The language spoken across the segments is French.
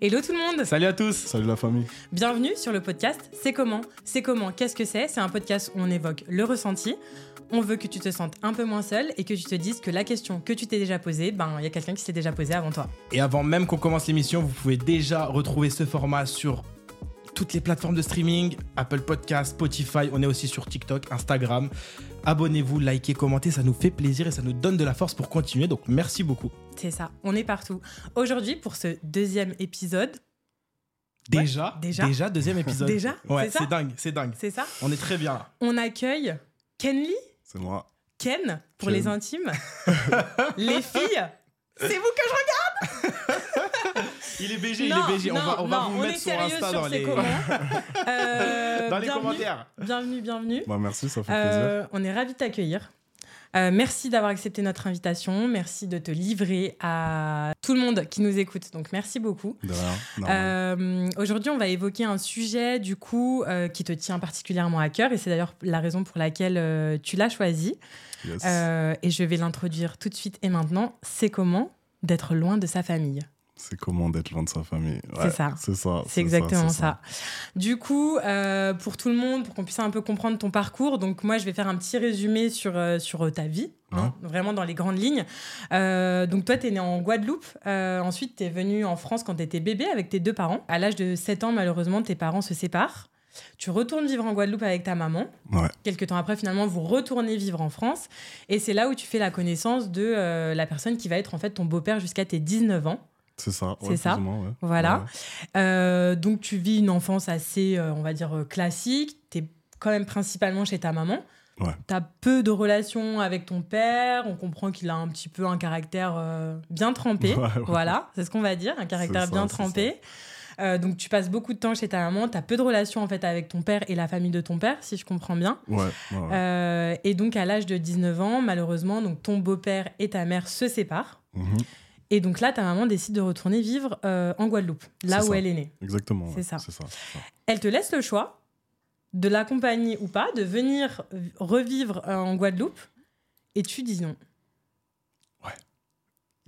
Hello tout le monde Salut à tous Salut la famille Bienvenue sur le podcast C'est comment? C'est comment? Qu'est-ce que c'est? C'est un podcast où on évoque le ressenti. On veut que tu te sentes un peu moins seul et que tu te dises que la question que tu t'es déjà posée, ben il y a quelqu'un qui s'est déjà posé avant toi. Et avant même qu'on commence l'émission, vous pouvez déjà retrouver ce format sur toutes les plateformes de streaming, Apple Podcast, Spotify, on est aussi sur TikTok, Instagram. Abonnez-vous, likez, commentez, ça nous fait plaisir et ça nous donne de la force pour continuer. Donc merci beaucoup. C'est ça, on est partout. Aujourd'hui, pour ce deuxième épisode. Déjà, Ouais, déjà déjà deuxième épisode. Déjà Ouais, C'est dingue, c'est dingue. C'est ça On est très bien là. On accueille Kenly, C'est moi. Ken pour Ken. les intimes, les filles. C'est vous que je Il est BG, Non, il est BG. on va, on va non, vous on mettre sérieux Insta sur dans C'est les, comment. Euh, dans les bienvenue, commentaires. Bienvenue, bienvenue. Bah merci, ça fait Euh, on est ravis de t'accueillir. Euh, merci d'avoir accepté notre invitation. Merci de te livrer à tout le monde qui nous écoute. Donc, merci beaucoup. Euh, Aujourd'hui, on va évoquer un sujet du coup euh, qui te tient particulièrement à cœur et c'est d'ailleurs la raison pour laquelle tu l'as choisi. Yes. Et je vais l'introduire tout de suite et maintenant. C'est comment d'être loin de sa famille? C'est comment d'être loin de sa famille. C'est ça. C'est ça. C'est exactement ça. Du coup, euh, pour tout le monde, pour qu'on puisse un peu comprendre ton parcours, donc moi je vais faire un petit résumé sur, euh, sur ta vie, hein, vraiment dans les grandes lignes. Euh, donc toi, tu es né en Guadeloupe, euh, ensuite tu es venu en France quand tu étais bébé avec tes deux parents. À l'âge de 7 ans, malheureusement, tes parents se séparent. Tu retournes vivre en Guadeloupe avec ta maman. Ouais. Quelques temps après, finalement, vous retournez vivre en France. Et c'est là où tu fais la connaissance de euh, la personne qui va être en fait ton beau-père jusqu'à tes 19 ans. C'est ça. C'est ça. moins, ouais. Voilà. Ouais. Euh, donc tu vis une enfance assez, euh, on va dire, euh, classique. Tu es quand même principalement chez ta maman. Tu as peu de relations avec ton père. On comprend qu'il a un petit peu un caractère euh, bien trempé. Voilà, c'est ce qu'on va dire, un caractère ça, bien trempé. Donc tu passes beaucoup de temps chez ta maman. Tu as peu de relations en fait avec ton père et la famille de ton père, si je comprends bien. Et donc à l'âge de 19 ans, malheureusement, donc ton beau-père et ta mère se séparent. Mhm. Et donc là, ta maman décide de retourner vivre euh, en Guadeloupe, là où ça. elle est née. Exactement. ouais. C'est ça. Elle te laisse le choix de l'accompagner ou pas, de venir revivre euh, en Guadeloupe, et tu dis non.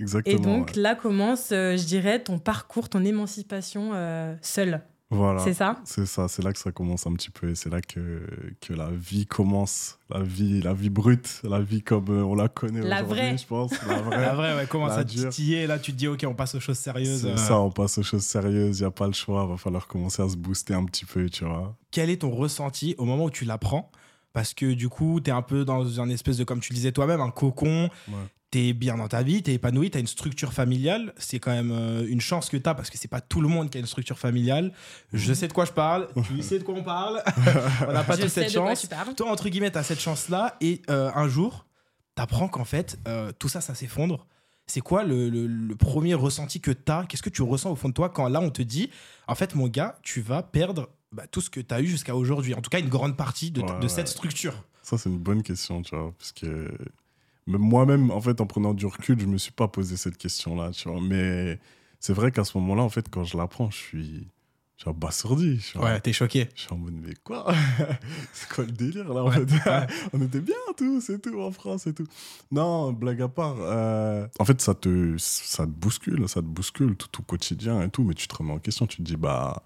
Exactement. Et donc ouais. là commence, euh, je dirais, ton parcours, ton émancipation euh, seule. Voilà. C'est ça C'est ça, c'est là que ça commence un petit peu et c'est là que, que la vie commence, la vie, la vie brute, la vie comme euh, on la connaît aujourd'hui, je pense, la vraie. La vraie, ouais, commence La à titiller. Là, tu te dis, ok, on passe aux choses sérieuses. C'est Euh, ça, on passe aux choses sérieuses, il n'y a pas le choix, va falloir commencer à se booster un petit peu, tu vois. quel est ton ressenti au moment où tu l'apprends? Parce que du coup, tu es un peu dans un espèce de, comme tu le disais toi-même, un cocon. Ouais. Tu es bien dans ta vie, tu es épanoui, tu as une structure familiale. C'est quand même euh, une chance que tu as parce que c'est pas tout le monde qui a une structure familiale. Je sais de quoi je parle, tu sais de quoi on parle. on n'a pas je tous cette chance. Toi, entre guillemets, tu as cette chance-là et euh, un jour, tu apprends qu'en fait, euh, tout ça, ça s'effondre. C'est quoi le, le- le premier ressenti que tu as Qu'est-ce que tu ressens au fond de toi quand là, on te dit, en fait, mon gars, tu vas perdre bah, tout ce que tu as eu jusqu'à aujourd'hui? En tout cas, une grande partie de, Ouais, de ouais. cette structure. Ça, c'est une bonne question, tu vois, parce que même moi-même, en fait, en prenant du recul, je me suis pas posé cette question-là, tu vois. Mais c'est vrai qu'à ce moment-là, en fait, quand je l'apprends, je suis, suis, en- Ouais, t'es choqué. je suis en mode, mais quoi? C'est quoi le délire, là, en Ouais, fait? ouais. On était bien, tous, et tout, en France, et tout. Non, blague à part, euh, en fait, ça te, ça te bouscule, ça te bouscule tout au quotidien et tout, mais tu te remets en question, tu te dis, bah,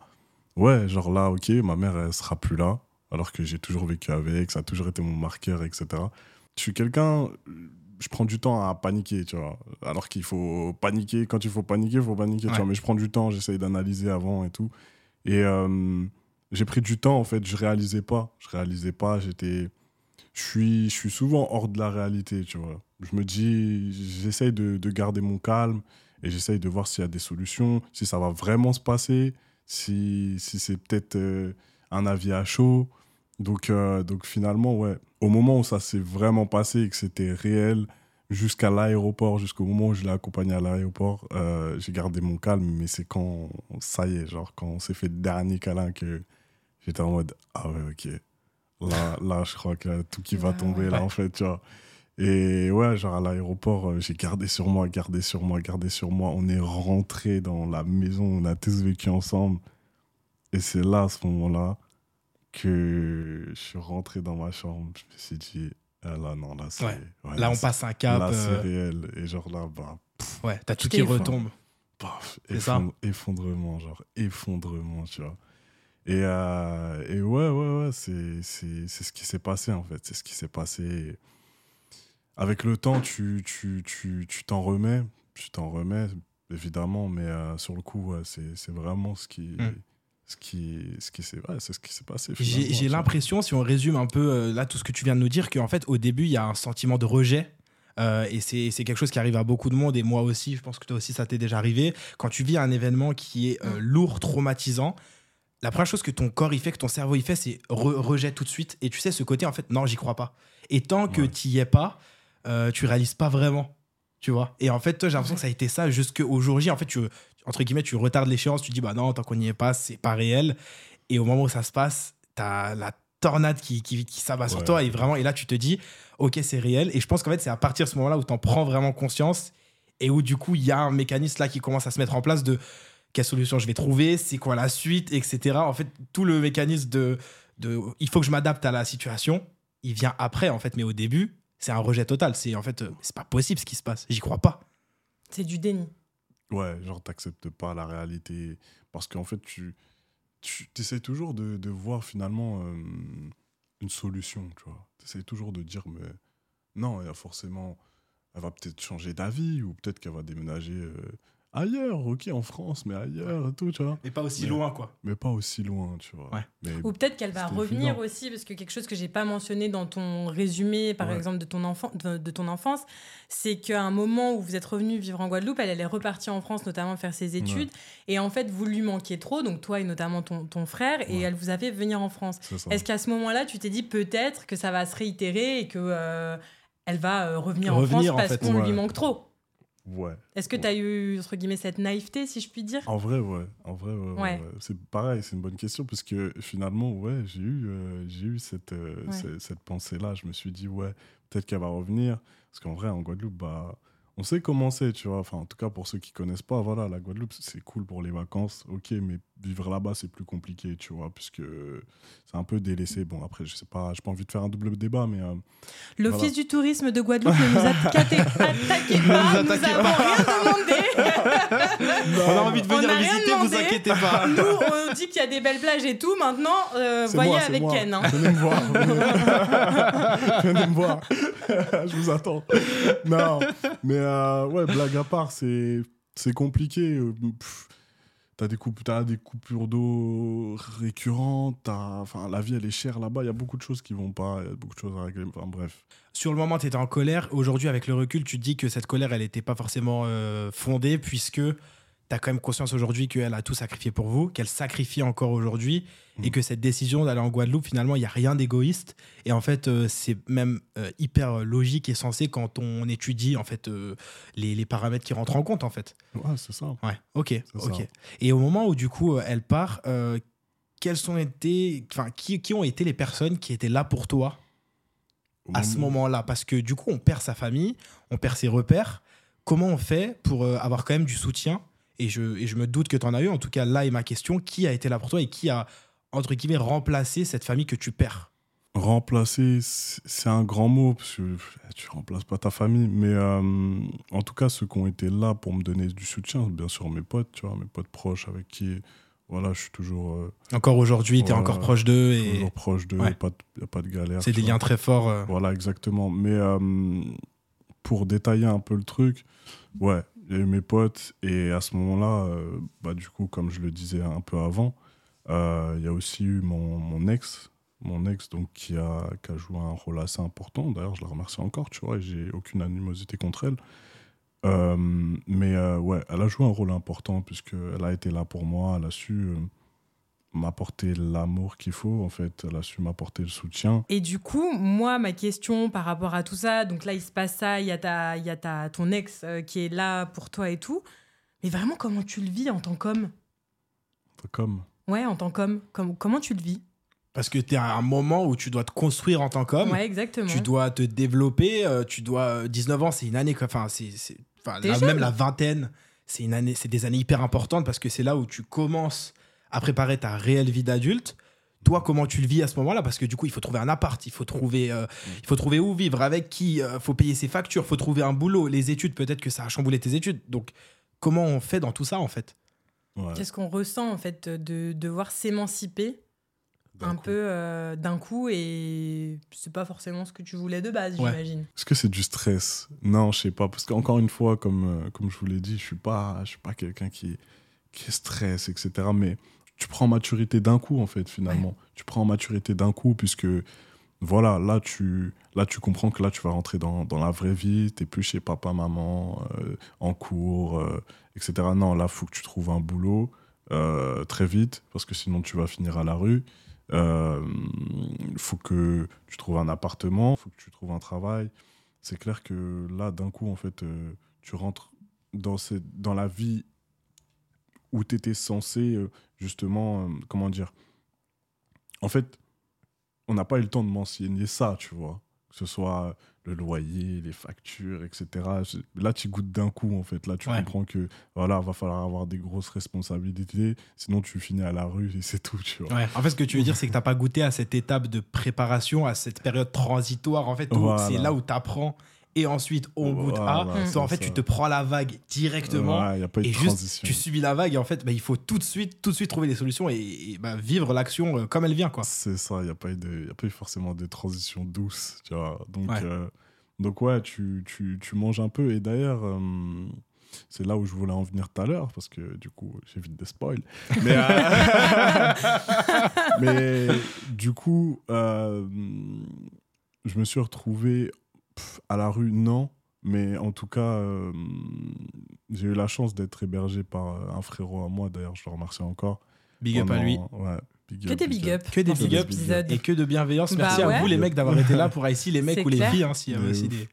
ouais, genre là, ok, ma mère, elle sera plus là, alors que j'ai toujours vécu avec, ça a toujours été mon marqueur, etc. Je suis quelqu'un, je prends du temps à paniquer, tu vois. Alors qu'il faut paniquer, quand il faut paniquer, il faut paniquer, Ouais. tu vois. Mais je prends du temps, j'essaye d'analyser avant et tout. Et euh, j'ai pris du temps, en fait, je réalisais pas. Je réalisais pas, j'étais. Je suis, je suis souvent hors de la réalité, tu vois. Je me dis, j'essaye de, de garder mon calme et j'essaye de voir s'il y a des solutions, si ça va vraiment se passer, si, si c'est peut-être euh, un avis à chaud. Donc, euh, donc finalement, ouais, au moment où ça s'est vraiment passé et que c'était réel, jusqu'à l'aéroport, jusqu'au moment où je l'ai accompagné à l'aéroport, euh, j'ai gardé mon calme, mais c'est quand, ça y est, genre quand on s'est fait le dernier câlin que j'étais en mode, ah ouais, ok, là, là je crois a tout qui va Ouais, tomber, là, en fait, tu vois. Et ouais, genre à l'aéroport, euh, j'ai gardé sur moi, gardé sur moi, gardé sur moi. On est rentré dans la maison, on a tous vécu ensemble. Et c'est là, à ce moment-là, que je suis rentré dans ma chambre. Je me suis dit, ah là, non, là, c'est. Ouais. ouais, Là, on passe un cap. Là, c'est euh, réel. Et genre là, bah, ouais, t'as tout qui retombe. paf, effondre- effondrement, genre effondrement, tu vois. Et, euh, et ouais, ouais, ouais, c'est c'est- c'est ce qui s'est passé en fait. C'est ce qui s'est passé. Avec le temps, tu tu tu tu t'en remets, tu t'en remets, évidemment, mais euh, sur le coup, ouais, c'est c'est vraiment ce qui. Mm. Ce qui, ce qui s'est ouais, c'est ce qui s'est passé. J'ai l'impression, si on résume un peu euh, là tout ce que tu viens de nous dire, qu'en fait au début il y a un sentiment de rejet. euh, et c'est c'est quelque chose qui arrive à beaucoup de monde, et moi aussi, je pense que toi aussi ça t'est déjà arrivé. Quand tu vis un événement qui est euh, lourd, traumatisant, la première chose que ton corps il fait, que ton cerveau il fait, c'est re- rejet tout de suite. Et tu sais, ce côté en fait, non, j'y crois pas. Et tant que Ouais. tu y es pas, euh, tu réalises pas vraiment. Tu vois Et en fait, toi, j'ai l'impression que ça a été ça jusqu'au jour J. En fait, tu, entre guillemets, tu retardes l'échéance, tu dis, bah non, tant qu'on n'y est pas, c'est pas réel. Et au moment où ça se passe, t'as la tornade qui, qui, qui s'abat sur Ouais. toi. Et vraiment, et là, tu te dis, ok, c'est réel. Et je pense qu'en fait, c'est à partir de ce moment-là où t'en prends vraiment conscience et où du coup, il y a un mécanisme là qui commence à se mettre en place de quelle solution je vais trouver, c'est quoi la suite, etc. En fait, tout le mécanisme de, de il faut que je m'adapte à la situation, il vient après, en fait. Mais au début, c'est un rejet total. C'est en fait, euh, c'est pas possible ce qui se passe. J'y crois pas. C'est du déni. Ouais, genre, t'acceptes pas la réalité. Parce qu'en fait, tu, tu essaies toujours de, voir finalement euh, une solution, tu vois. Tu toujours de dire, mais non, il forcément. Elle va peut-être changer d'avis, ou peut-être qu'elle va déménager euh, ailleurs, ok, en France, mais ailleurs et tout, tu vois. Mais pas aussi loin, quoi. Mais pas aussi loin, tu vois. Ouais. Mais Ou peut-être qu'elle va revenir évident. aussi, parce que quelque chose que j'ai pas mentionné dans ton résumé, par Ouais. exemple, de ton, enfant, de, de ton enfance, c'est qu'à un moment où vous êtes revenu vivre en Guadeloupe, elle, elle est repartie en France, notamment faire ses études. Et en fait, vous lui manquiez trop, donc toi et notamment ton, ton frère, et elle vous a fait venir en France. Est-ce qu'à ce moment-là, tu t'es dit peut-être que ça va se réitérer et que euh, elle va euh, revenir, Revenir, en en France parce qu'on Ouais. lui manque trop? Ouais. Est-ce que tu as eu, entre guillemets, cette naïveté, si je puis dire? En vrai, ouais. En vrai, ouais. ouais, Ouais. ouais. C'est pareil, c'est une bonne question parce que finalement, ouais, j'ai eu, euh, j'ai eu cette, euh, Ouais. ce- cette pensée-là. Je me suis dit, ouais, peut-être qu'elle va revenir. Parce qu'en vrai, en Guadeloupe, bah, on sait comment c'est, tu vois. Enfin, en tout cas, pour ceux qui connaissent pas, voilà, la Guadeloupe, c'est cool pour les vacances, ok, mais vivre là-bas, c'est plus compliqué, tu vois, puisque c'est un peu délaissé. Bon, après, je sais pas, j'ai pas envie de faire un double débat, mais euh, L'Office Voilà. du tourisme de Guadeloupe ne nous attaquez, pas, nous n'avons rien demandé. On a envie de venir n'a rien visiter, vous demandé. inquiétez pas. Nous, on dit qu'il y a des belles plages et tout. Maintenant, euh, voyez moi, avec moi. Ken. hein. Venez me voir. Venez, me voir. je vous attends. Non, mais euh, ouais, blague à part, c'est compliqué. euh, pff, T'as des, des coupures d'eau récurrentes. Enfin, la vie, elle est chère là-bas. Il y a beaucoup de choses qui vont pas. Il y a beaucoup de choses à régler. Enfin, bref. Sur le moment, tu étais en colère. Aujourd'hui, avec le recul, tu te dis que cette colère, elle n'était pas forcément euh, fondée, puisque tu as quand même conscience aujourd'hui qu'elle a tout sacrifié pour vous, qu'elle sacrifie encore aujourd'hui, et Mm. que cette décision d'aller en Guadeloupe, finalement, il n'y a rien d'égoïste. Et en fait, euh, c'est même euh, hyper logique et sensé quand on étudie en fait euh, les, les paramètres qui rentrent en compte, en fait. Ouais, c'est ça. Ouais, ok, ça. ok. Et au moment où, du coup, elle part, quelles sont été, enfin, qui, qui ont été les personnes qui étaient là pour toi Au à ce moment-là? Parce que du coup, on perd sa famille, on perd ses repères. Comment on fait pour avoir quand même du soutien et je, et je me doute que tu en as eu. En tout cas, là est ma question. Qui a été là pour toi et qui a, entre guillemets, remplacé cette famille que tu perds? Remplacer, c'est un grand mot, parce que tu remplaces pas ta famille. Mais euh, en tout cas, ceux qui ont été là pour me donner du soutien, bien sûr mes potes, tu vois, mes potes proches avec qui voilà, je suis toujours, euh, Encore aujourd'hui, tu es encore proche d'eux et toujours proche d'eux, il Ouais. n'y a, pas de galère. c'est des vois. liens très forts. euh. Voilà, exactement. Mais euh, pour détailler un peu le truc, ouais, eu mes potes, et à ce moment-là, euh, bah, du coup, comme je le disais un peu avant, euh, il y a aussi eu mon, mon ex, mon ex donc, qui, a, qui a joué un rôle assez important. D'ailleurs, je la remercie encore, tu vois, et j'ai aucune animosité contre elle. Euh, mais ouais, elle a joué un rôle important puisqu'elle a été là pour moi, elle a su m'apporter l'amour qu'il faut, en fait, elle a su m'apporter le soutien. Et du coup, moi, ma question par rapport à tout ça, donc là, il se passe ça, il y a, ta, il y a ta, ton ex euh, qui est là pour toi et tout. Mais vraiment, comment tu le vis en tant qu'homme? Comme Ouais, en tant qu'homme. Comme, comment tu le vis? Parce que tu es à un moment où tu dois te construire en tant qu'homme. Ouais, exactement. Tu dois te développer. euh, tu dois 19 ans, c'est une année. Enfin, c'est, enfin, même la vingtaine, c'est une année. C'est des années hyper importantes parce que c'est là où tu commences à préparer ta réelle vie d'adulte. Toi, comment tu le vis à ce moment-là? Parce que du coup, il faut trouver un appart, il faut trouver, euh, il faut trouver où vivre, avec qui, il faut payer ses factures, il faut trouver un boulot, les études. Peut-être que ça a chamboulé tes études. Donc, comment on fait dans tout ça en fait? Ouais, Qu'est-ce qu'on ressent en fait de devoir s'émanciper un coup. peu euh, d'un coup et c'est pas forcément ce que tu voulais de base, Ouais. j'imagine. Est-ce que c'est du stress? Non, je sais pas. Parce qu'encore une fois, comme, euh, comme je vous l'ai dit, je suis pas, je suis pas quelqu'un qui, qui stresse, etc. Mais tu prends maturité d'un coup, en fait, finalement. Tu prends maturité d'un coup, puisque voilà, là tu, là, tu comprends que là, tu vas rentrer dans, dans la vraie vie. Tu plus chez papa, maman, euh, en cours, euh, etc. Non, là, faut que tu trouves un boulot euh, très vite, parce que sinon, tu vas finir à la rue. Il faut que tu trouves un appartement, il faut que tu trouves un travail. C'est clair que là, d'un coup, en fait, tu rentres dans, dans la vie où tu étais censé, euh, justement, euh, comment dire En fait, on n'a pas eu le temps de m'enseigner ça, tu vois. Que ce soit le loyer, les factures, etc. Là, tu goûtes d'un coup, en fait. Là, tu Ouais. comprends que, voilà, va falloir avoir des grosses responsabilités. Sinon, tu finis à la rue et c'est tout, tu vois. Ouais. En fait, ce que tu veux dire, c'est que t'as pas goûté à cette étape de préparation, à cette période transitoire. En fait, Voilà. c'est là où t'apprends et ensuite on goûte à. Toi, en fait, ça. tu te prends la vague directement. Ouais, n'y a pas eu Et de juste, transition. tu subis la vague et en fait, bah, il faut tout de suite, tout de suite trouver des solutions et, et, bah, vivre l'action euh, comme elle vient, quoi. C'est ça, il n'y a, pas eu de- y a pas eu forcément de transition douce, tu vois. Donc, Ouais. euh, donc ouais, tu, tu, tu manges un peu. Et d'ailleurs, euh, c'est là où je voulais en venir tout à l'heure, parce que du coup, j'évite de spoil. Mais, euh, mais du coup, euh, je me suis retrouvé pff, à la rue, non. Mais en tout cas, euh, j'ai eu la chance d'être hébergé par euh, un frérot à moi, d'ailleurs, je le remercie encore. Big up à lui. Ouais, big Que up, des big up. Que des big up épisode. Et que de bienveillance. Bah Merci à vous, les mecs, d'avoir été là pour ici, les mecs ou les filles, hein, s'il y avait aussi des,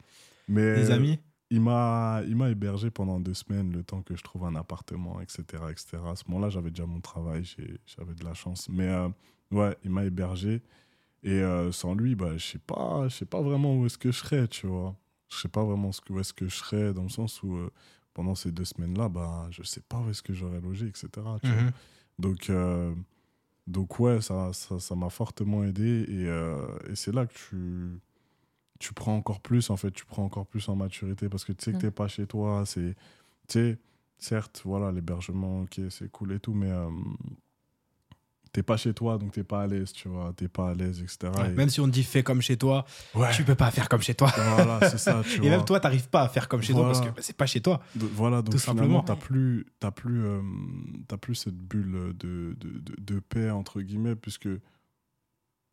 Mais des amis. il m'a il m'a hébergé pendant deux semaines le temps que je trouve un appartement etc etc à ce moment-là j'avais déjà mon travail j'avais de la chance mais euh, ouais il m'a hébergé et euh, sans lui bah je sais pas je sais pas vraiment où est-ce que je serais tu vois je sais pas vraiment où est-ce que je serais dans le sens où euh, pendant ces deux semaines là bah je sais pas où est-ce que j'aurais logé etc tu vois. Mhm. donc euh, donc ouais ça ça ça m'a fortement aidé et, et c'est là que tu tu prends encore plus en fait tu prends encore plus en maturité parce que tu sais que Mm. t'es pas chez toi c'est tu sais certes voilà l'hébergement ok c'est cool et tout mais t'es pas chez toi donc t'es pas à l'aise tu vois t'es pas à l'aise etc Ouais, Et- Même si on te dit fais comme chez toi, ouais tu peux pas faire comme chez toi. voilà c'est ça tu Et vois même toi, t'arrives pas à faire comme chez toi parce que bah, c'est pas chez toi. De- voilà, donc Tout finalement, simplement. t'as plus, t'as plus, euh, plus cette bulle de, de, de, de paix, entre guillemets, puisque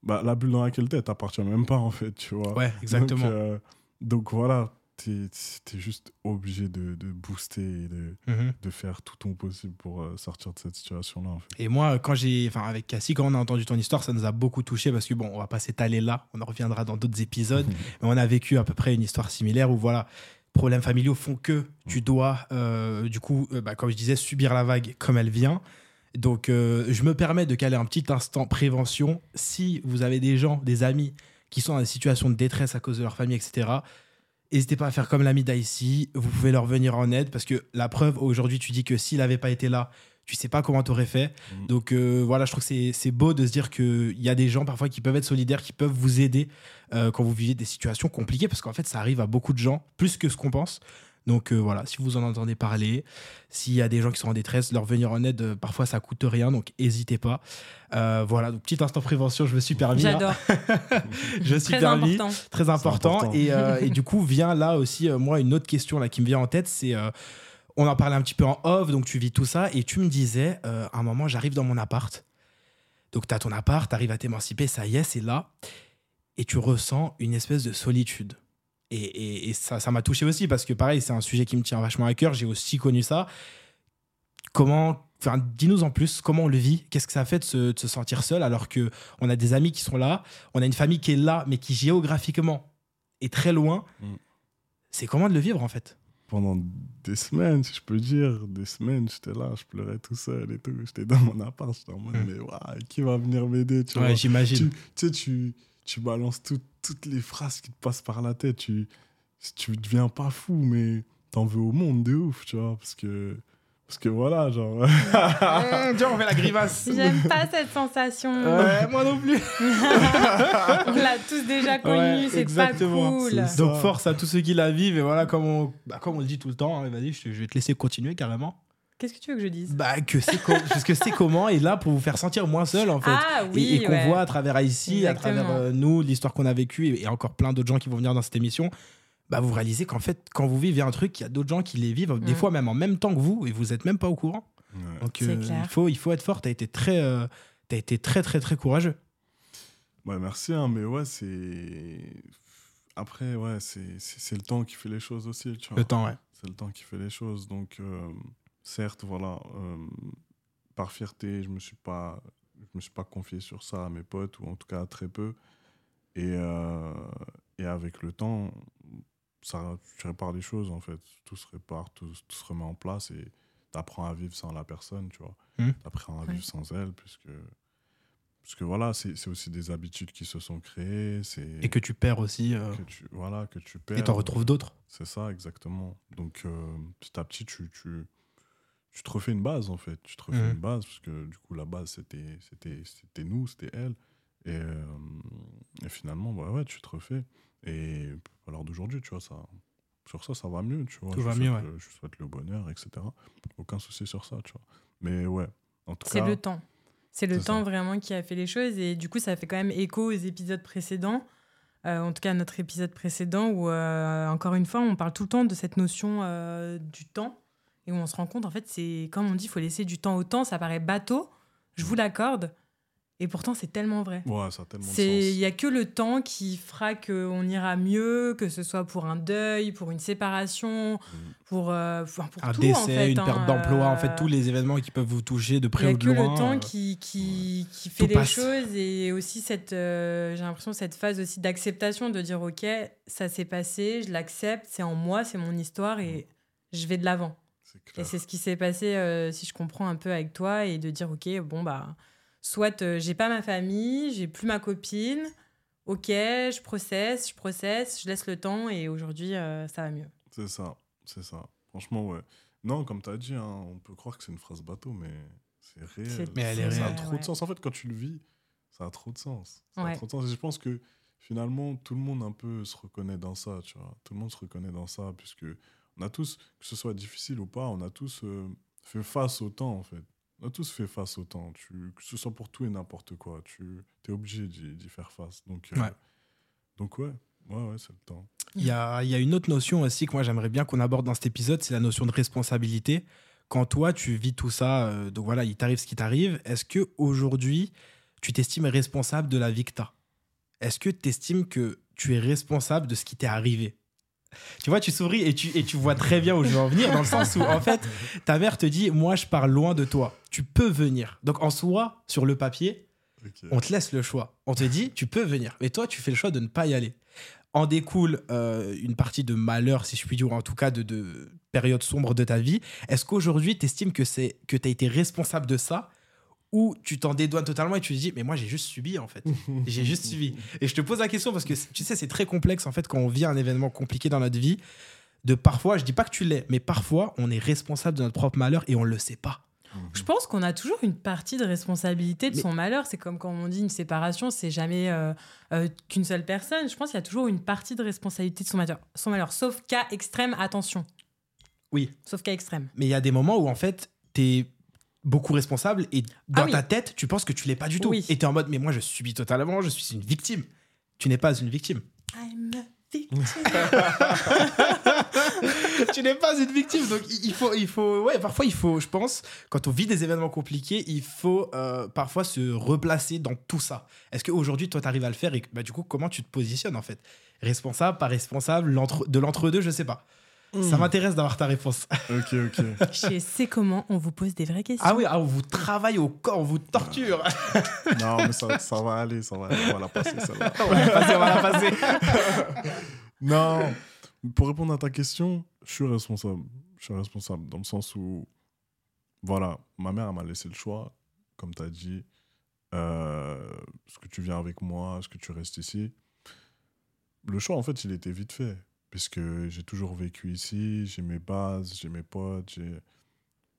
bah, la bulle dans laquelle t'es, t'appartient même pas, en fait, tu vois. Ouais, exactement. Donc, euh, donc voilà, t'es es juste obligé de, de booster et de, Mhm. de faire tout ton possible pour euh, sortir de cette situation-là, en fait. Et moi, quand j'ai, enfin, avec Cassie, quand on a entendu ton histoire, ça nous a beaucoup touché parce que bon, on va pas s'étaler là, on en reviendra dans d'autres épisodes, mais on a vécu à peu près une histoire similaire où voilà, problèmes familiaux font que tu dois, euh, du coup, euh, bah, comme je disais, subir la vague comme elle vient. Donc, euh, je me permets de caler un petit instant prévention. Si vous avez des gens, des amis qui sont dans des situations de détresse à cause de leur famille, etc., n'hésitez pas à faire comme l'ami d'Aïssi. Vous pouvez leur venir en aide parce que la preuve, aujourd'hui, tu dis que s'il n'avait pas été là, tu sais pas comment t'aurais fait. Mm. Donc euh, voilà, je trouve que c'est- c'est beau de se dire qu'il y a des gens parfois qui peuvent être solidaires, qui peuvent vous aider euh, quand vous vivez des situations compliquées, parce qu'en fait, ça arrive à beaucoup de gens, plus que ce qu'on pense. Donc euh, voilà, si vous en entendez parler, s'il y a des gens qui sont en détresse, leur venir en aide, euh, parfois ça coûte rien, donc n'hésitez pas. Euh, voilà, donc petit instant prévention, je me suis permis. hein. J'adore. Je me suis Très permis important. très important. important. Et, euh, et du coup, vient là aussi, euh, moi, une autre question là, qui me vient en tête, c'est. euh, on en parlait un petit peu en off, donc tu vis tout ça, et tu me disais, euh, à un moment, j'arrive dans mon appart. Donc, tu as ton appart, tu arrives à t'émanciper, ça y est, c'est là. Et tu ressens une espèce de solitude. Et, et- et ça ça m'a touché aussi, parce que pareil, c'est un sujet qui me tient vachement à cœur. J'ai aussi connu ça. Comment. Enfin, dis-nous en plus comment on le vit. Qu'est-ce que ça fait de se, de se sentir seul alors que on a des amis qui sont là, on a une famille qui est là, mais qui géographiquement est très loin. Mm. C'est comment de le vivre en fait? Pendant des semaines, si je peux dire, des semaines, j'étais là, je pleurais tout seul et tout. J'étais dans mon appart, j'étais en mode, Mm. mais waouh, qui va venir m'aider, tu vois? Ouais, tu, j'imagine. tu sais, tu, tu balances tout- toutes les phrases qui te passent par la tête. Tu, tu deviens pas fou, mais t'en veux au monde de ouf, tu vois. Parce que, Parce que voilà, genre. tu vois, on fait la grimace. J'aime pas cette sensation. Ouais, moi non plus. on l'a tous déjà connu, Ouais, c'est pas exactement. cool. Donc force à tous ceux qui la vivent et voilà comme on, bah, comme on le dit tout le temps, hein, vas-y, je vais te laisser continuer carrément. Qu'est-ce que tu veux que je dise? Bah que c'est que c'est comment et là pour vous faire sentir moins seul en fait. Ah Et- oui, et, qu'on ouais. voit à travers ici, à travers euh, nous, l'histoire qu'on a vécue et, et encore plein d'autres gens qui vont venir dans cette émission, bah vous réalisez qu'en fait quand vous vivez un truc, il y a d'autres gens qui les vivent des Mm. fois même en même temps que vous et vous êtes même pas au courant. Ouais. Donc euh, clair. il faut il faut être fort, t'as été très euh, t'as été très très très courageux. Ouais, merci, hein, mais ouais, c'est. Après, ouais, c'est c'est- c'est le temps qui fait les choses aussi, tu vois. Le temps ouais. C'est le temps qui fait les choses. Donc, euh, certes, voilà, euh, par fierté, je me suis pas, je me suis pas confié sur ça à mes potes, ou en tout cas très peu. Et, euh, et avec le temps, ça, tu répares les choses, en fait. Tout se répare, tout, tout se remet en place, et tu apprends à vivre sans la personne, tu vois. Mhm. Tu apprends à Ouais. vivre sans elle, puisque, puisque voilà, c'est aussi des habitudes qui se sont créées. Et que tu perds aussi euh, que tu, voilà, que tu perds. et t'en retrouves d'autres. C'est ça, exactement. Donc, euh, petit à petit, tu, tu, tu te refais une base, en fait. Tu te refais Mhm. une base, parce que du coup, la base, c'était c'était c'était nous, c'était elle. Et, euh, et finalement, bah ouais, tu te refais. Et à l'heure d'aujourd'hui, tu vois, ça, sur ça, ça va mieux, tu vois. Tout je va souhaite mieux, ouais. le- je souhaite le bonheur, etc. Aucun souci sur ça, tu vois. Mais ouais, en tout C'est cas... le temps. C'est le C'est temps ça. vraiment qui a fait les choses. Et du coup, ça fait quand même écho aux épisodes précédents. Euh, en tout cas, notre épisode précédent où, euh, encore une fois, on parle tout le temps de cette notion euh, du temps. Et où on se rend compte, en fait, c'est comme on dit, il faut laisser du temps au temps. Ça paraît bateau, je vous l'accorde. Et pourtant, c'est tellement vrai. Ouais, ça a tellement il sens. y a que le temps qui fera qu'on ira mieux, que ce soit pour un deuil, pour une séparation, pour euh, pour Un tout, décès, en fait, une hein, perte d'emploi, en fait euh, tous les événements qui peuvent vous toucher de il près n'y a ou de que loin. le temps euh, qui, qui, qui fait Tout les passe. choses et aussi cette, euh, j'ai l'impression cette phase aussi d'acceptation de dire ok ça s'est passé, je l'accepte, c'est en moi, c'est mon histoire et je vais de l'avant. C'est Et c'est ce qui s'est passé euh, si je comprends un peu avec toi et de dire ok bon bah soit euh, j'ai pas ma famille, j'ai plus ma copine, ok je processe, je processe, je laisse le temps et aujourd'hui euh, ça va mieux. C'est ça, c'est ça. Franchement, ouais. Non, comme tu as dit, hein, on peut croire que c'est une phrase bateau, mais c'est réel. C'est- Mais elle est ça, ça a réelle. trop Ouais. de sens. En fait, quand tu le vis, ça a trop de sens. Ça Ouais. a trop de sens. Et je pense que finalement, tout le monde un peu se reconnaît dans ça, tu vois. Tout le monde se reconnaît dans ça, puisque on a tous, que ce soit difficile ou pas, on a tous euh, fait face au temps, en fait. On a tous fait face au temps. Tu, que ce soit pour tout et n'importe quoi. Tu es obligé d'y faire face. Donc, euh, Ouais. donc ouais, ouais, ouais, c'est le temps. Il y a, y a une autre notion aussi que moi j'aimerais bien qu'on aborde dans cet épisode, c'est la notion de responsabilité. Quand toi tu vis tout ça, euh, donc voilà, il t'arrive ce qui t'arrive, est-ce que aujourd'hui tu t'estimes responsable de la vie que Est-ce que tu estimes que tu es responsable de ce qui t'est arrivé? Tu vois, tu souris et tu, et tu vois très bien où je veux en venir, dans le sens où en fait ta mère te dit Moi je pars loin de toi, tu peux venir. Donc en soi, sur le papier, on te laisse le choix. On te dit, tu peux venir. Mais toi, tu fais le choix de ne pas y aller. En découle euh, une partie de malheur, si je puis dire, ou en tout cas de, de période sombre de ta vie. Est-ce qu'aujourd'hui, tu estimes que tu as été responsable de ça ou tu t'en dédouanes totalement et tu te dis, mais moi, j'ai juste subi, en fait. J'ai juste subi. Et je te pose la question parce que, tu sais, c'est très complexe, en fait, quand on vit un événement compliqué dans notre vie, de parfois, je dis pas que tu l'es, mais parfois, on est responsable de notre propre malheur et on le sait pas. Je pense qu'on a toujours une partie de responsabilité de Mais- son malheur. C'est comme quand on dit une séparation, c'est jamais euh, euh, qu'une seule personne. Je pense qu'il y a toujours une partie de responsabilité de son malheur. Son malheur. Sauf cas extrême, attention. Oui. Sauf cas extrême. Mais il y a des moments où en fait, t'es beaucoup responsable et dans Ah oui. ta tête, tu penses que tu l'es pas du tout. Oui. Et t'es en mode, mais moi je subis totalement, je suis une victime. Tu n'es pas une victime. I'm a victim. tu n'es pas une victime. Donc il faut, il faut, ouais, parfois il faut, je pense, quand on vit des événements compliqués, il faut euh, parfois se replacer dans tout ça. Est-ce qu'aujourd'hui, toi, tu arrives à le faire et bah, du coup, comment tu te positionnes en fait? Responsable, pas responsable, l'entre- de l'entre-deux, je sais pas. Ça Hmm. m'intéresse d'avoir ta réponse. Ok, ok. Je sais comment on vous pose des vraies questions. Ah oui, ah, on vous travaille au corps, on vous torture. non, mais ça, ça va aller, ça va aller. On va la passer, celle-là. on va la passer, on va la passer. Non, pour répondre à ta question, je suis responsable. Je suis responsable dans le sens où, voilà, ma mère elle m'a laissé le choix, comme tu as dit. Euh, Est-ce que tu viens avec moi Est-ce que tu restes ici Le choix, en fait, il était vite fait. Puisque j'ai toujours vécu ici, j'ai mes bases, j'ai mes potes, j'ai.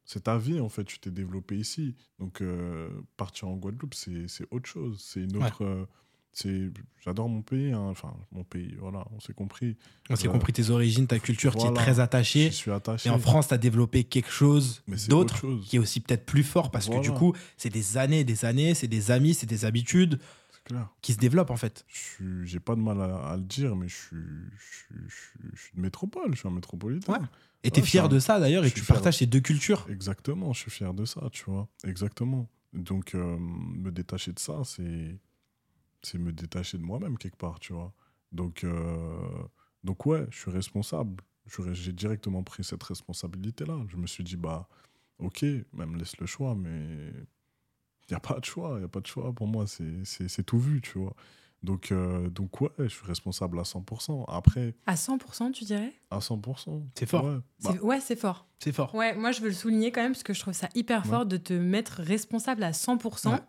C'est ta vie, en fait. Tu t'es développé ici. Donc, euh, partir en Guadeloupe, c'est c'est autre chose. C'est une Ouais. euh, c'est J'adore mon pays. hein. Enfin, mon pays, voilà, on s'est compris. On s'est Euh, compris tes origines, ta culture, tu es très Je attaché. suis attaché. Et en France, tu as développé quelque chose Mais d'autre qui est aussi peut-être plus fort parce que du coup, c'est des années, des années, c'est des amis, c'est des habitudes clair. qui se développent en fait. J'ai pas de mal à, à le dire, mais je suis, je, suis, je suis- je suis de métropole. Je suis un métropolitain. Ouais. Et tu es Ouais, fier de ça d'ailleurs et tu partages ces deux cultures. Exactement, je suis fier de ça, tu vois. Exactement. Donc, euh, me détacher de ça, c'est me détacher de moi-même quelque part, tu vois. Donc, euh, donc ouais, je suis responsable. J'ai directement pris cette responsabilité-là. Je me suis dit, bah, ok, même laisse le choix, mais il n'y a pas de choix. Il n'y a pas de choix. Pour moi, c'est- c'est c'est tout vu, tu vois. Donc, euh, donc ouais, je suis responsable à 100%. Après, À 100%, tu dirais? à 100%. C'est fort. Ouais. Bah, C'est- Ouais, c'est fort. C'est fort. Ouais, moi je veux le souligner quand même parce que je trouve ça hyper Ouais. fort de te mettre responsable à 100% Ouais.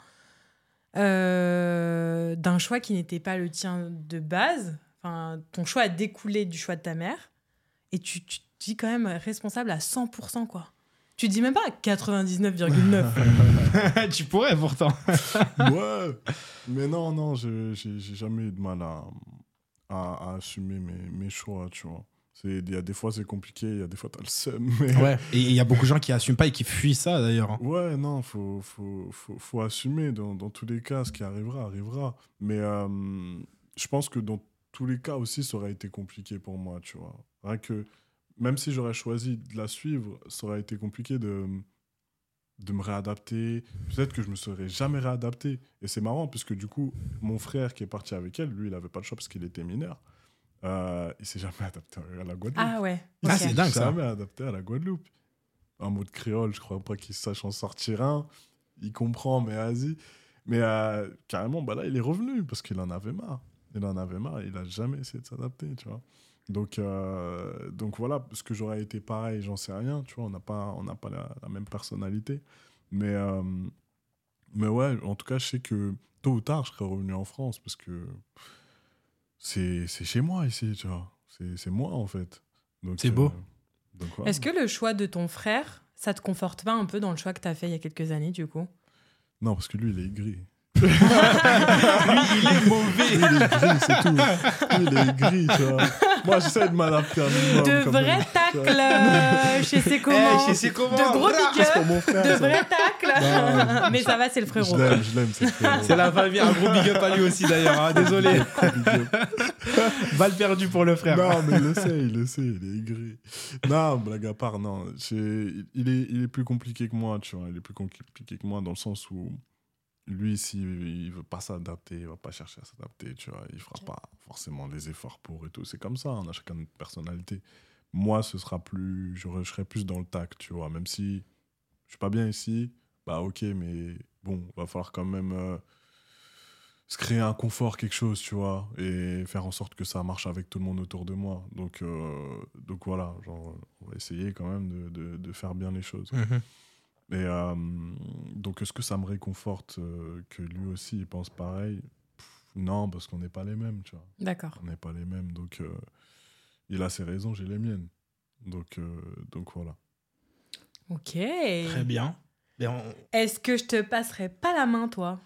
euh, d'un choix qui n'était pas le tien de base. Enfin, ton choix a découlé du choix de ta mère et tu, tu te dis quand même responsable à 100%, quoi. Tu dis même pas à 99,9. tu pourrais pourtant. ouais, mais non, non, j'ai jamais eu de mal à, à, à assumer mes, mes choix, tu vois. C'est- Il y a des fois, c'est compliqué, il y a des fois, t'as le seum. Mais... Ouais. Et il y a beaucoup de gens qui assument pas et qui fuient ça d'ailleurs. hein. Ouais, non, faut, faut, faut, faut assumer. Dans, dans tous les cas, ce qui arrivera, arrivera. Mais euh, je pense que dans tous les cas aussi, ça aurait été compliqué pour moi, tu vois. Rien que, même si j'aurais choisi de la suivre, ça aurait été compliqué de, de me réadapter. Peut-être que je me serais jamais réadapté. Et c'est marrant, puisque du coup, mon frère qui est parti avec elle, lui, il avait pas le choix parce qu'il était mineur. Euh, il s'est jamais adapté à la Guadeloupe. ah ouais. Ah, ok. c'est dingue, ça. Jamais adapté à la Guadeloupe. En mode créole, je crois pas qu'il sache en sortir un. Il comprend, mais vas-y. Mais euh, carrément, bah là, il est revenu parce qu'il en avait marre. Il en avait marre. Il a jamais essayé de s'adapter, tu vois. Donc, euh, donc voilà, parce que j'aurais été pareil, j'en sais rien, tu vois. On n'a pas, on n'a pas la, la même personnalité. Mais, euh, mais ouais, en tout cas, je sais que tôt ou tard, je serai revenu en France parce que c'est c'est chez moi ici, tu vois. C'est c'est moi, en fait. Donc, C'est beau. donc voilà. Est-ce que le choix de ton frère, ça te conforte pas un peu dans le choix que tu as fait il y a quelques années, du coup? Non, parce que lui, il est gris. Lui, il est mauvais. Lui, il est gris, c'est tout. Lui, il est gris, tu vois. Moi, j'essaie de m'adapter un. De quand vrais même, tu vois. tacles euh, chez ses comment Eh, chez ses comment De gros big up. De vrais tacles Mais ça va, c'est le Je frérot. l'aime, je l'aime, c'est le frérot. C'est la famille, un gros big up à lui aussi d'ailleurs. hein, Désolé. Balle perdue pour le frère. Non, mais il le sait, il le sait, il est gris. Non, blague à part, non. C'est- Il est, il est plus compliqué que moi, tu vois. Il est plus compliqué que moi dans le sens où lui, s'il il veut pas s'adapter, il va pas chercher à s'adapter, tu vois. Il fera pas forcément les efforts pour et tout. C'est comme ça, on a chacun notre personnalité. Moi, ce sera plus. Je serai plus dans le tac, tu vois. Même si je suis pas bien ici, bah ok, mais bon, va falloir quand même. euh, se créer un confort, quelque chose, tu vois, et faire en sorte que ça marche avec tout le monde autour de moi. Donc, euh, donc voilà, genre, on va essayer quand même de, de, de faire bien les choses. Mhm. Et euh, donc, est-ce que ça me réconforte euh, que lui aussi il pense pareil? Pff, Non, parce qu'on n'est pas les mêmes, tu vois. D'accord. On n'est pas les mêmes, donc euh, il a ses raisons, j'ai les miennes. Donc, euh, donc voilà. Ok. Très bien. On- Est-ce que je te passerai pas la main, toi?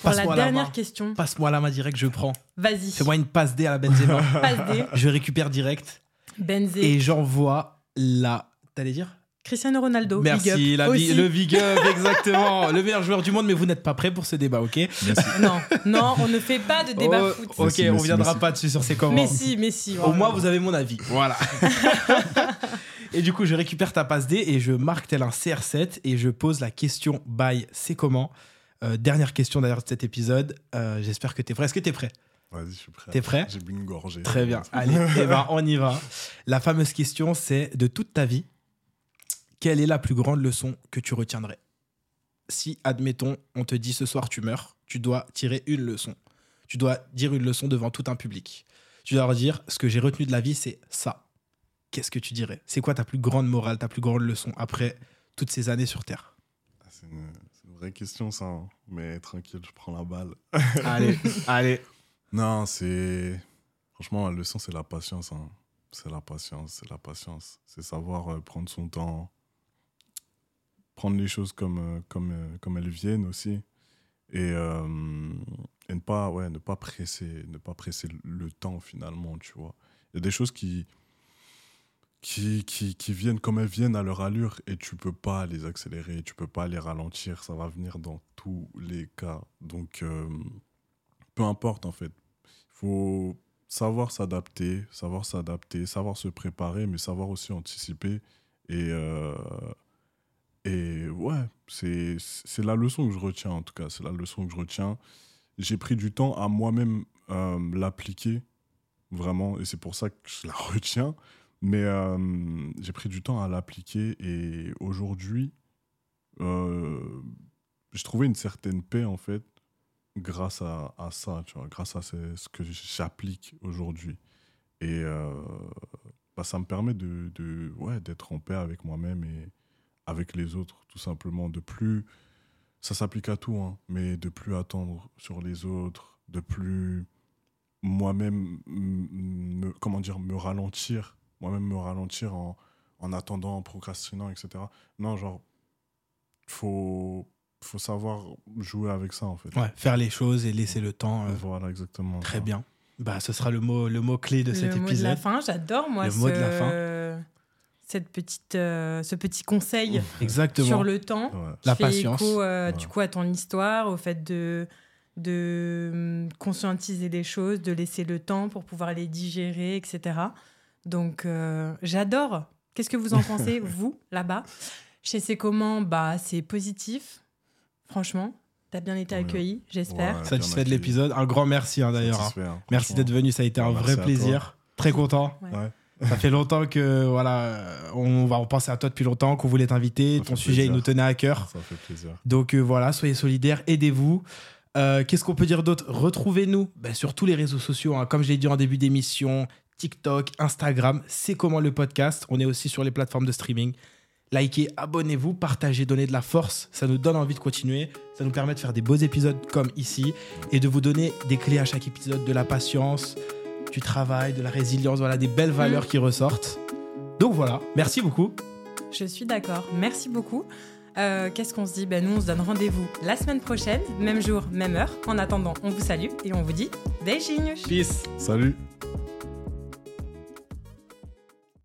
Pour la dernière main. question. Passe-moi la main direct, je prends. Vas-y. Fais-moi une passe D à la Benzema. Passe D. je récupère direct Benzé. et j'envoie la. T'allais dire? Cristiano Ronaldo. Merci, big up. la bi- Aussi. le big up, exactement. le meilleur joueur du monde, mais vous n'êtes pas prêt pour ce débat, ok Non, non, on ne fait pas de débat Oh, foot. Ok, on Messi, viendra pas dessus sur ces commentaires. Messi, Messi. Au moins, vous avez mon avis. Voilà. et du coup, je récupère ta passe D et je marque tel un CR7 et je pose la question by c'est comment. Euh, dernière question d'ailleurs de cet épisode. Euh, J'espère que tu es prêt. Est-ce que tu es prêt? Vas-y, je suis prêt. T'es prêt? J'ai bu une gorgée. Très bien. Allez, eh ben, on y va. La fameuse question, c'est de toute ta vie, quelle est la plus grande leçon que tu retiendrais? Si, admettons, on te dit ce soir tu meurs, tu dois tirer une leçon. Tu dois dire une leçon devant tout un public. Tu dois leur dire ce que j'ai retenu de la vie, c'est ça. Qu'est-ce que tu dirais? C'est quoi ta plus grande morale, ta plus grande leçon après toutes ces années sur Terre? Ah, C'est une, vraie question, ça. hein. Mais tranquille, je prends la balle. Allez, allez. Non, c'est. Franchement, la leçon, c'est la patience. hein. C'est la patience, c'est la patience. C'est savoir euh, prendre son temps. Prendre les choses comme, euh, comme, euh, comme elles viennent aussi. Et, euh, et ne, pas, ouais, ne, pas presser, ne pas presser le temps finalement, tu vois. Il y a des choses qui, qui, qui, qui, viennent comme elles viennent à leur allure et tu peux pas les accélérer, tu peux pas les ralentir, ça va venir dans tous les cas. Donc, peu importe en fait. Il faut savoir s'adapter, savoir s'adapter, savoir se préparer, mais savoir aussi anticiper. Et, et ouais, c'est la leçon que je retiens en tout cas, c'est la leçon que je retiens. J'ai pris du temps à moi-même euh, l'appliquer, vraiment, et c'est pour ça que je la retiens. Mais euh, j'ai pris du temps à l'appliquer et aujourd'hui, euh, j'ai trouvé une certaine paix en fait grâce à, ça, tu vois, grâce à ce, que j'applique aujourd'hui. Et bah, ça me permet de, ouais, d'être en paix avec moi-même avec les autres, tout simplement. De plus, ça s'applique à tout, hein, mais de plus attendre sur les autres, de plus moi-même, me, comment dire, me ralentir moi-même me ralentir en, en, attendant, en procrastinant, etc. Non, genre, faut, faut savoir jouer avec ça, en fait. Ouais, faire les choses et laisser le temps. Euh, voilà, exactement. Très bien. Bah, ce sera le mot, le mot clé de le cet mot épisode. de la fin, j'adore, moi, le ce, mot de la fin. Cette petite, euh, ce petit conseil Exactement. sur le temps. Ouais. La patience. Écho, euh, Ouais. Du coup, à ton histoire, au fait de de hum, conscientiser les choses, de laisser le temps pour pouvoir les digérer, etc. Donc, euh, j'adore. Qu'est-ce que vous en pensez, vous, là-bas? Chez C'est Comment, bah, c'est positif. Franchement, t'as bien été Ouais. accueilli, j'espère. Ouais. Satisfait de l'épisode. Un grand merci hein, d'ailleurs. hein. Hein, Merci d'être venu, ça a été un Ouais, vrai plaisir. Très content. Ça fait longtemps que voilà, euh, on va repenser à toi depuis longtemps, qu'on voulait t'inviter. Ton sujet, il nous tenait à cœur. Ça fait plaisir. Donc euh, voilà, soyez solidaires, aidez-vous. Euh, Qu'est-ce qu'on peut dire d'autre? Retrouvez-nous ben, sur tous les réseaux sociaux, hein. comme je l'ai dit en début d'émission, TikTok, Instagram, c'est comment le podcast. On est aussi sur les plateformes de streaming. Likez, abonnez-vous, partagez, donnez de la force. Ça nous donne envie de continuer. Ça nous permet de faire des beaux épisodes comme ici et de vous donner des clés à chaque épisode, de la patience, du travail, de la résilience, voilà, des belles valeurs qui ressortent. Donc voilà, merci beaucoup. Je suis d'accord. Merci beaucoup. Euh, Qu'est-ce qu'on se dit? Ben, Nous, on se donne rendez-vous la semaine prochaine, même jour, même heure. En attendant, on vous salue et on vous dit beijinhos Peace. Salut